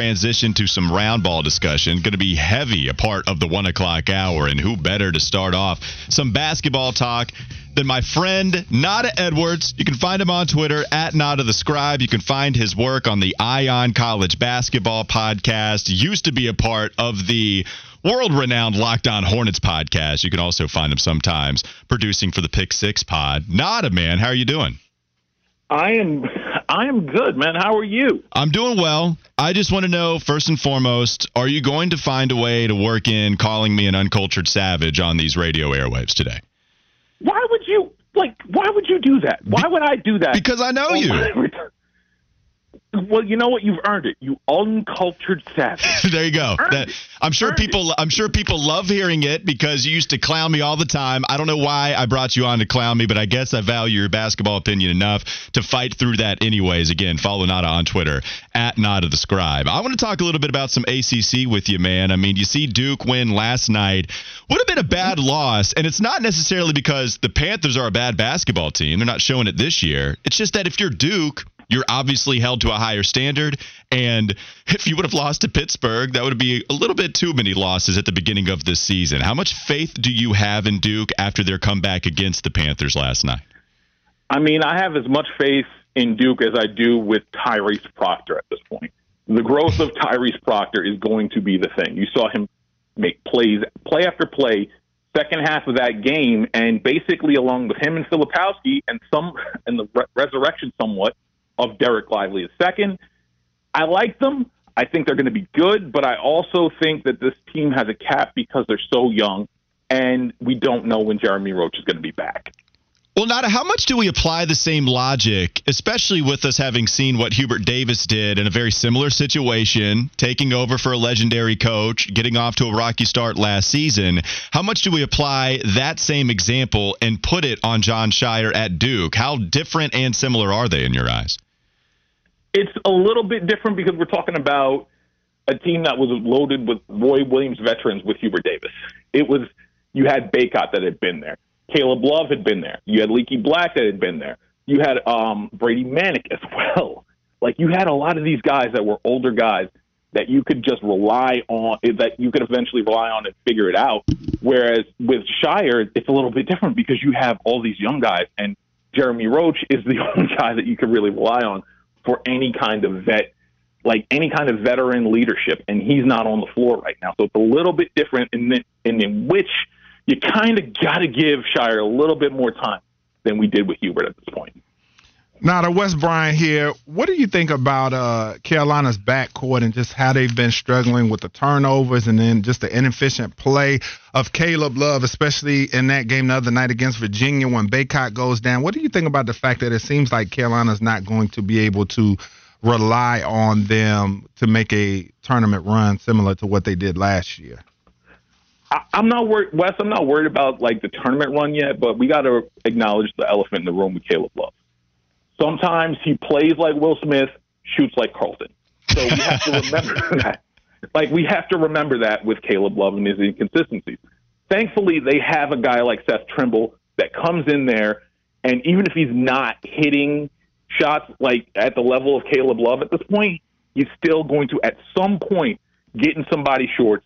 transition to some round ball discussion. Going to be heavy a part of the one o'clock hour, and who better to start off some basketball talk than my friend Nata Edwards. You can find him on Twitter at Nata the Scribe. You can find his work on the Eye on College Basketball Podcast. Used to be a part of the world renowned Locked On Hornets podcast. You can also find him sometimes producing for the Pick Six pod. Nata, man, how are you doing? I am I am good, man. How are you? I'm doing well. I just want to know first and foremost, are you going to find a way to work in calling me an uncultured savage on these radio airwaves today? Why would you like why would you do that? Why would I do that? Because I know Oh, you. Well, you know what? You've earned it. You uncultured savage. there you go. That. I'm sure Earned people. I'm sure people love hearing it because you used to clown me all the time. I don't know why I brought you on to clown me, but I guess I value your basketball opinion enough to fight through that. Anyways, again, follow Nata on Twitter at Nata the Scribe. I want to talk a little bit about some ACC with you, man. I mean, you see Duke win last night. Would have been a bad loss, and it's not necessarily because the Panthers are a bad basketball team. They're not showing it this year. It's just that if you're Duke, you're obviously held to a higher standard. And if you would have lost to Pittsburgh, that would be a little bit too many losses at the beginning of this season. How much faith do you have in Duke after their comeback against the Panthers last night? I mean, I have as much faith in Duke as I do with Tyrese Proctor at this point. The growth of Tyrese Proctor is going to be the thing. You saw him make plays, play after play, second half of that game, and basically along with him and Filipowski and some and the re- resurrection somewhat of Dereck Lively II. I like them. I think they're going to be good, but I also think that this team has a cap because they're so young, and we don't know when Jeremy Roach is going to be back. Well, Nata, how much do we apply the same logic, especially with us having seen what Hubert Davis did in a very similar situation, taking over for a legendary coach, getting off to a rocky start last season? How much do we apply that same example and put it on Jon Scheyer at Duke? How different and similar are they in your eyes? It's a little bit different because we're talking about a team that was loaded with Roy Williams veterans with Hubert Davis. It was you had Bacot that had been there, Caleb Love had been there, you had Leaky Black that had been there, you had um, Brady Manek as well. Like you had a lot of these guys that were older guys that you could just rely on, that you could eventually rely on and figure it out. Whereas with Scheyer, it's a little bit different because you have all these young guys, and Jeremy Roach is the only guy that you could really rely on for any kind of vet, like any kind of veteran leadership, and he's not on the floor right now. So it's a little bit different in the, in, in which you kind of got to give Scheyer a little bit more time than we did with Hubert at this point. Now, the West Bryant here. What do you think about uh, Carolina's backcourt and just how they've been struggling with the turnovers and then just the inefficient play of Caleb Love, especially in that game the other night against Virginia when Bacot goes down? What do you think about the fact that it seems like Carolina's not going to be able to rely on them to make a tournament run similar to what they did last year? I, I'm not worried, Wes. I'm not worried about like the tournament run yet, but we got to acknowledge the elephant in the room with Caleb Love. Sometimes he plays like Will Smith, shoots like Carlton. So we have to remember that. Like we have to remember that with Caleb Love and his inconsistencies. Thankfully, they have a guy like Seth Trimble that comes in there, and even if he's not hitting shots like at the level of Caleb Love at this point, he's still going to at some point get in somebody's shorts,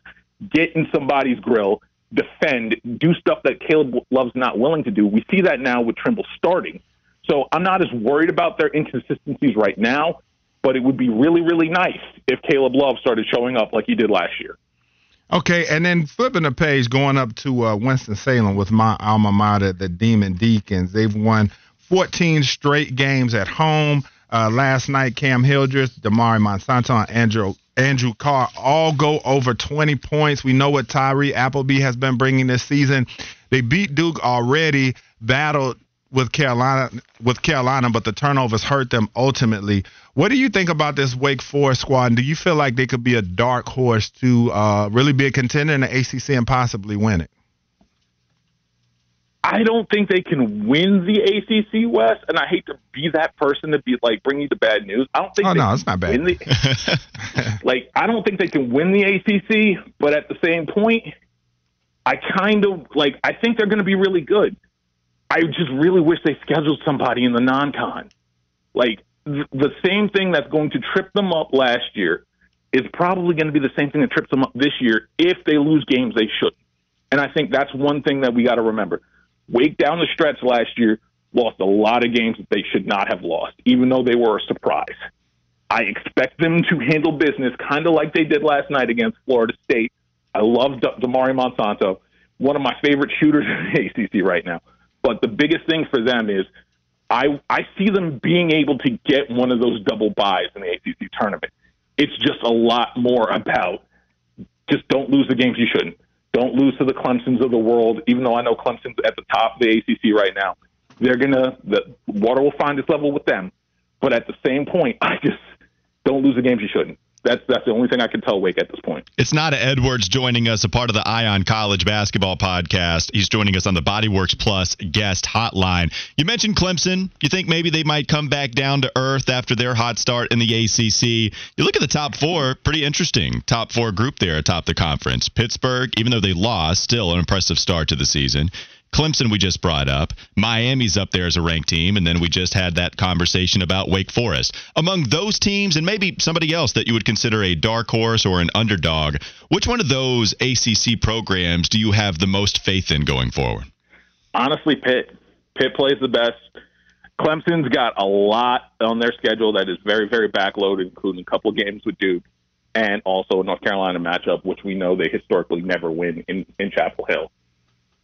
get in somebody's grill, defend, do stuff that Caleb Love's not willing to do. We see that now with Trimble starting. So I'm not as worried about their inconsistencies right now, but it would be really, really nice if Caleb Love started showing up like he did last year. Okay, and then flipping the page, going up to uh, Winston-Salem with my alma mater, the Demon Deacons. They've won 14 straight games at home. Uh, last night, Cam Hildreth, Damari Monsanto, and Andrew Andrew Carr all go over 20 points. We know what Tyree Appleby has been bringing this season. They beat Duke already, battled with Carolina with Carolina, but the turnovers hurt them ultimately. What do you think about this Wake Forest squad? And do you feel like they could be a dark horse to uh, really be a contender in the ACC and possibly win it? I don't think they can win the ACC West, and I hate to be that person to be like bring you the bad news. I don't think. Oh, they no, it's not bad. the- like I don't think they can win the ACC, but at the same point, I kind of like. I think they're going to be really good. I just really wish they scheduled somebody in the non-con. Like th- the same thing that's going to trip them up last year is probably going to be the same thing that trips them up this year if they lose games they shouldn't. And I think that's one thing that we got to remember. Wake down the stretch last year lost a lot of games that they should not have lost, even though they were a surprise. I expect them to handle business kind of like they did last night against Florida State. I love D- Damari Monsanto, one of my favorite shooters in the ACC right now. But the biggest thing for them is I I see them being able to get one of those double byes in the ACC tournament. It's just a lot more about just don't lose the games you shouldn't. Don't lose to the Clemsons of the world, even though I know Clemson's at the top of the ACC right now. They're gonna the water will find its level with them, but at the same point, I just lose the games you shouldn't. That's that's the only thing I can tell Wake at this point. It's Nata Edwards joining us, a part of the Eye on College basketball podcast. He's joining us on the Bodyworks Plus guest hotline. You mentioned Clemson. You think maybe they might come back down to earth after their hot start in the ACC. You look at the top four, pretty interesting. Top four group there atop the conference. Pittsburgh, even though they lost, still an impressive start to the season. Clemson, we just brought up. Miami's up there as a ranked team. And then we just had that conversation about Wake Forest. Among those teams, and maybe somebody else that you would consider a dark horse or an underdog, which one of those ACC programs do you have the most faith in going forward? Honestly, Pitt. Pitt plays the best. Clemson's got a lot on their schedule that is very, very backloaded, including a couple games with Duke and also a North Carolina matchup, which we know they historically never win in, in Chapel Hill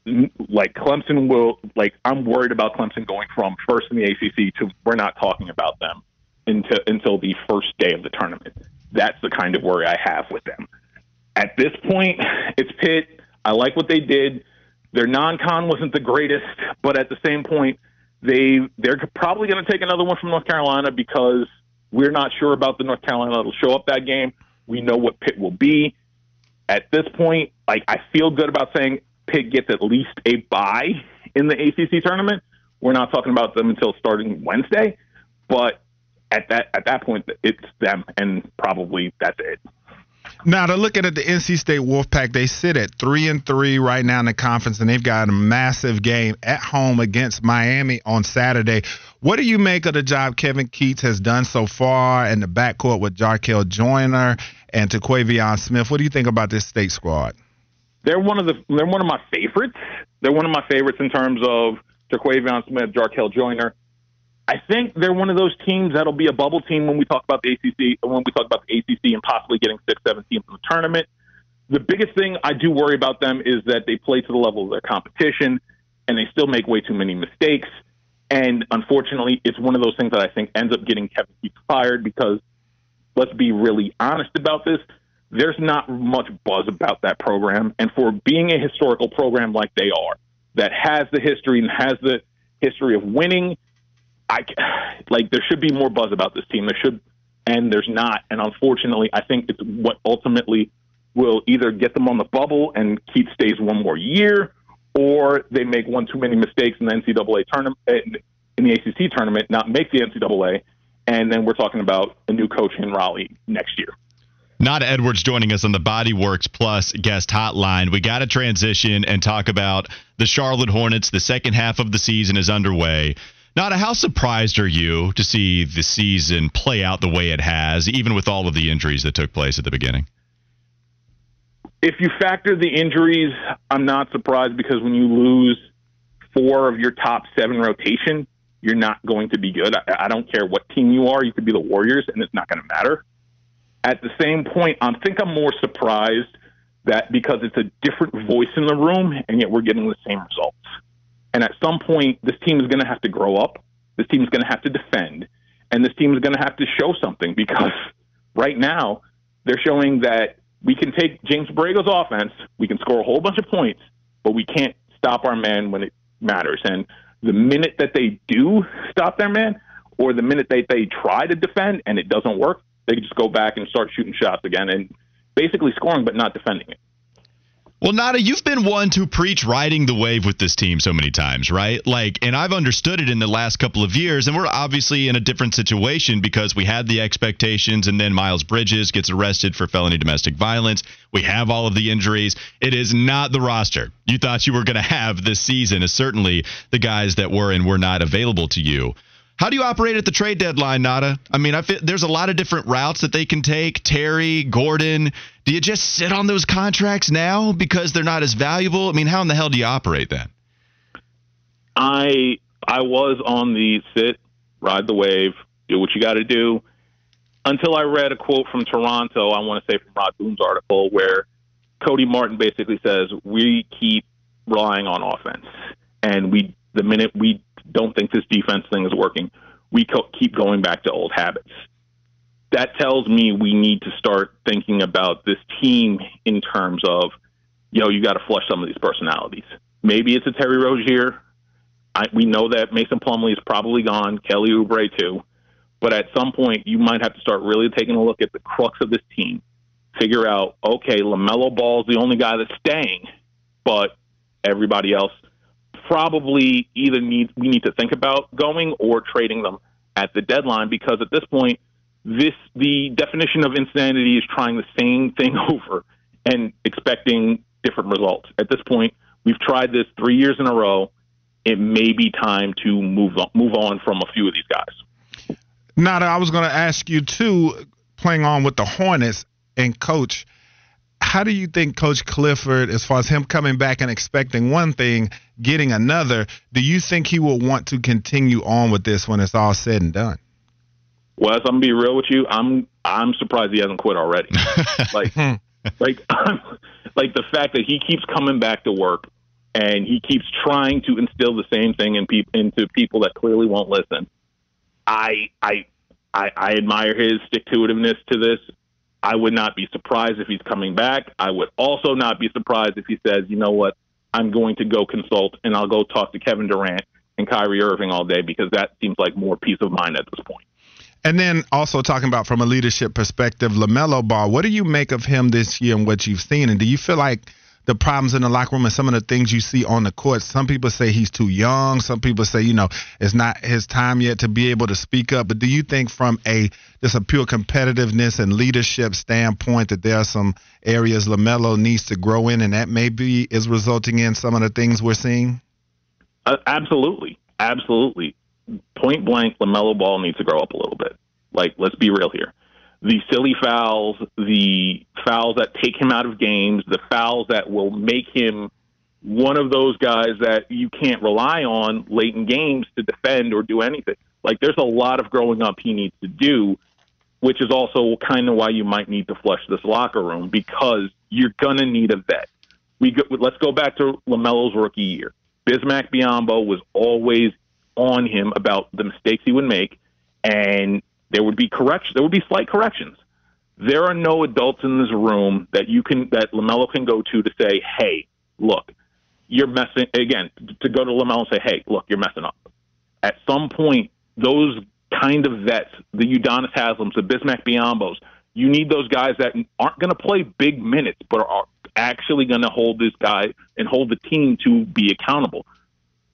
like Clemson will like I'm worried about Clemson going from first in the ACC to we're not talking about them until until the first day of the tournament. That's the kind of worry I have with them. At this point, it's Pitt. I like what they did. Their non-con wasn't the greatest, but at the same point, they they're probably going to take another one from North Carolina because we're not sure about the North Carolina that'll show up that game. We know what Pitt will be. At this point, like I feel good about saying Pitt gets at least a bye in the ACC tournament. We're not talking about them until starting Wednesday, but at that at that point, it's them, and probably that's it. Now to look at the NC State Wolfpack, they sit at three and three right now in the conference, and they've got a massive game at home against Miami on Saturday. What do you make of the job Kevin Keatts has done so far in the backcourt with Jarkel Joiner and Terquavion Smith? What do you think about this state squad? They're one of the they're one of my favorites. They're one of my favorites in terms of Terquavion Smith, Jarkel Joiner. I think they're one of those teams that'll be a bubble team when we talk about the ACC, when we talk about the ACC and possibly getting six, seven teams in the tournament. The biggest thing I do worry about them is that they play to the level of their competition and they still make way too many mistakes. And unfortunately, it's one of those things that I think ends up getting Kevin Keatts fired because let's be really honest about this there's not much buzz about that program. And for being a historical program like they are, that has the history and has the history of winning, I like there should be more buzz about this team. There should, and there's not. And unfortunately, I think it's what ultimately will either get them on the bubble and keep stays one more year, or they make one too many mistakes in the NCAA tournament in the ACC tournament, not make the NCAA, and then we're talking about a new coach in Raleigh next year. Nata Edwards joining us on the Body Works Plus guest hotline. We got to transition and talk about the Charlotte Hornets. The second half of the season is underway. Nata, how surprised are you to see the season play out the way it has, even with all of the injuries that took place at the beginning? If you factor the injuries, I'm not surprised because when you lose four of your top seven rotation, you're not going to be good. I, I don't care what team you are. You could be the Warriors, and it's not going to matter. At the same point, I think I'm more surprised that because it's a different voice in the room, and yet we're getting the same results. And at some point, this team is going to have to grow up. This team is going to have to defend, and this team is going to have to show something because right now they're showing that we can take James Borrego's offense, we can score a whole bunch of points, but we can't stop our man when it matters. And the minute that they do stop their man, or the minute that they try to defend and it doesn't work, they could just go back and start shooting shots again and basically scoring but not defending it. Well, Nata, you've been one to preach riding the wave with this team so many times, right? Like, and I've understood it in the last couple of years, and we're obviously in a different situation because we had the expectations, and then Miles Bridges gets arrested for felony domestic violence. We have all of the injuries. It is not the roster you thought you were going to have this season, is certainly the guys that were and were not available to you. How do you operate at the trade deadline, Nata? I mean, I feel, there's a lot of different routes that they can take. Terry, Gordon. Do you just sit on those contracts now because they're not as valuable? I mean, how in the hell do you operate then? I I was on the sit, ride the wave, do what you got to do. Until I read a quote from Toronto, I want to say from Rod Boone's article, where Cody Martin basically says we keep relying on offense, and we the minute we don't think this defense thing is working, we co- keep going back to old habits. That tells me we need to start thinking about this team in terms of, you know, you got to flush some of these personalities. Maybe it's a Terry Rozier. I, we know that Mason Plumlee is probably gone, Kelly Oubre too. But at some point, you might have to start really taking a look at the crux of this team. Figure out, okay, LaMelo Ball is the only guy that's staying, but everybody else – probably either need we need to think about going or trading them at the deadline because at this point this the definition of insanity is trying the same thing over and expecting different results. At this point, we've tried this 3 years in a row. It may be time to move on, move on from a few of these guys. Nata, I was going to ask you too playing on with the Hornets and coach how do you think Coach Clifford, as far as him coming back and expecting one thing, getting another, do you think he will want to continue on with this when it's all said and done? Wes, I'm gonna be real with you. I'm I'm surprised he hasn't quit already. like hmm. like like the fact that he keeps coming back to work and he keeps trying to instill the same thing in pe- into people that clearly won't listen. I I I, I admire his stick to itiveness to this. I would not be surprised if he's coming back. I would also not be surprised if he says, you know what, I'm going to go consult and I'll go talk to Kevin Durant and Kyrie Irving all day because that seems like more peace of mind at this point. And then also talking about from a leadership perspective, LaMelo Ball, what do you make of him this year and what you've seen? And do you feel like the problems in the locker room and some of the things you see on the court. Some people say he's too young. Some people say, you know, it's not his time yet to be able to speak up. But do you think from a just a pure competitiveness and leadership standpoint that there are some areas LaMelo needs to grow in and that maybe is resulting in some of the things we're seeing? Uh, absolutely. Absolutely. Point blank, LaMelo Ball needs to grow up a little bit. Like, let's be real here the silly fouls, the fouls that take him out of games, the fouls that will make him one of those guys that you can't rely on late in games to defend or do anything. Like there's a lot of growing up he needs to do, which is also kind of why you might need to flush this locker room because you're gonna need a vet. We go, let's go back to Lamelo's rookie year. Bismack Biyombo was always on him about the mistakes he would make, and there would be correction. There would be slight corrections. There are no adults in this room that you can that Lamelo can go to to say, "Hey, look, you're messing." Again, to go to Lamelo and say, "Hey, look, you're messing up." At some point, those kind of vets, the Udonis Haslams, the Bismack Biyombos, you need those guys that aren't going to play big minutes, but are actually going to hold this guy and hold the team to be accountable.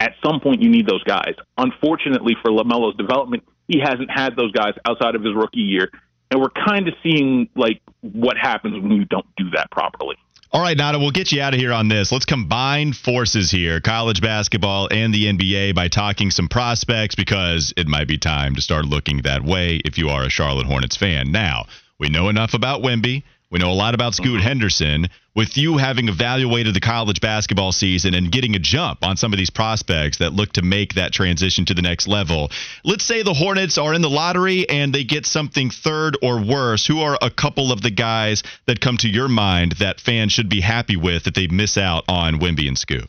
At some point, you need those guys. Unfortunately for Lamelo's development, he hasn't had those guys outside of his rookie year. And we're kind of seeing like what happens when you don't do that properly. All right, Nata, we'll get you out of here on this. Let's combine forces here, college basketball and the NBA, by talking some prospects because it might be time to start looking that way if you are a Charlotte Hornets fan. Now, we know enough about Wemby. We know a lot about Scoot Henderson. With you having evaluated the college basketball season and getting a jump on some of these prospects that look to make that transition to the next level, let's say the Hornets are in the lottery and they get something third or worse. Who are a couple of the guys that come to your mind that fans should be happy with if they miss out on Wemby and Scoot?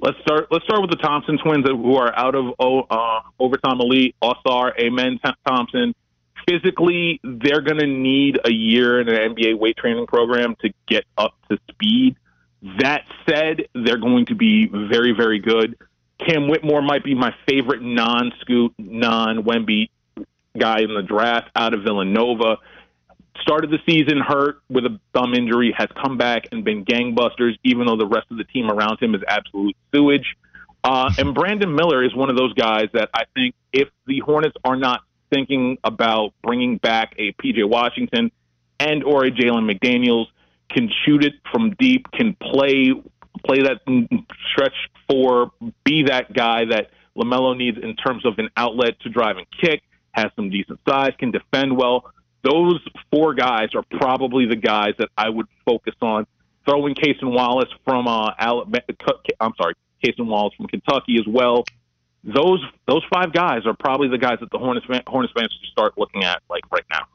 Let's start. Let's start with the Thompson twins who are out of uh, overtime elite, All Star, Amen Thompson physically, they're going to need a year in an NBA weight training program to get up to speed. That said, they're going to be very, very good. Cam Whitmore might be my favorite non scoot, non Wemby guy in the draft out of Villanova. Started the season hurt with a thumb injury, has come back and been gangbusters, even though the rest of the team around him is absolute sewage. Uh, and Brandon Miller is one of those guys that I think if the Hornets are not thinking about bringing back a PJ Washington and or a Jalen McDaniels can shoot it from deep, can play play that stretch for, be that guy that LaMelo needs in terms of an outlet to drive and kick, has some decent size, can defend well. Those four guys are probably the guys that I would focus on. Throwing Cason Wallace from uh, Alabama, I'm sorry, Cason Wallace from Kentucky as well. Those those five guys are probably the guys that the Hornets Hornets fans should start looking at like right now.